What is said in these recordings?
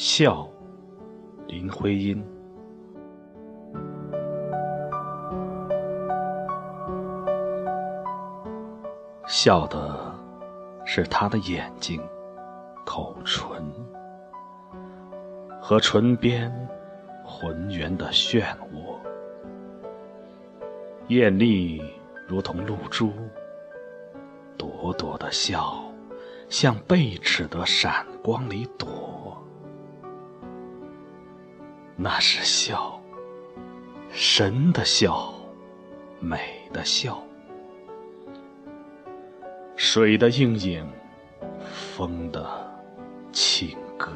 笑，林徽因。笑的是他的眼睛、口唇和唇边浑圆的漩涡，艳丽如同露珠，朵朵的笑，像贝齿的闪光里躲。那是笑，神的笑，美的笑。水的映影，风的情歌，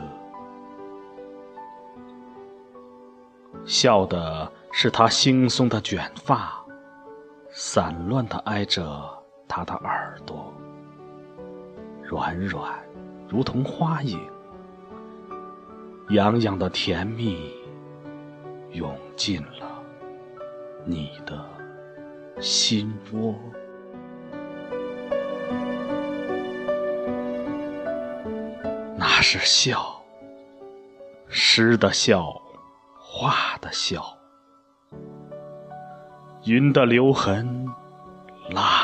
笑的是他惺忪的卷发，散乱的挨着他的耳朵，软软如同花影，痒痒的甜蜜涌进了你的心窝。那是笑，诗的笑，画的笑，云的留痕，浪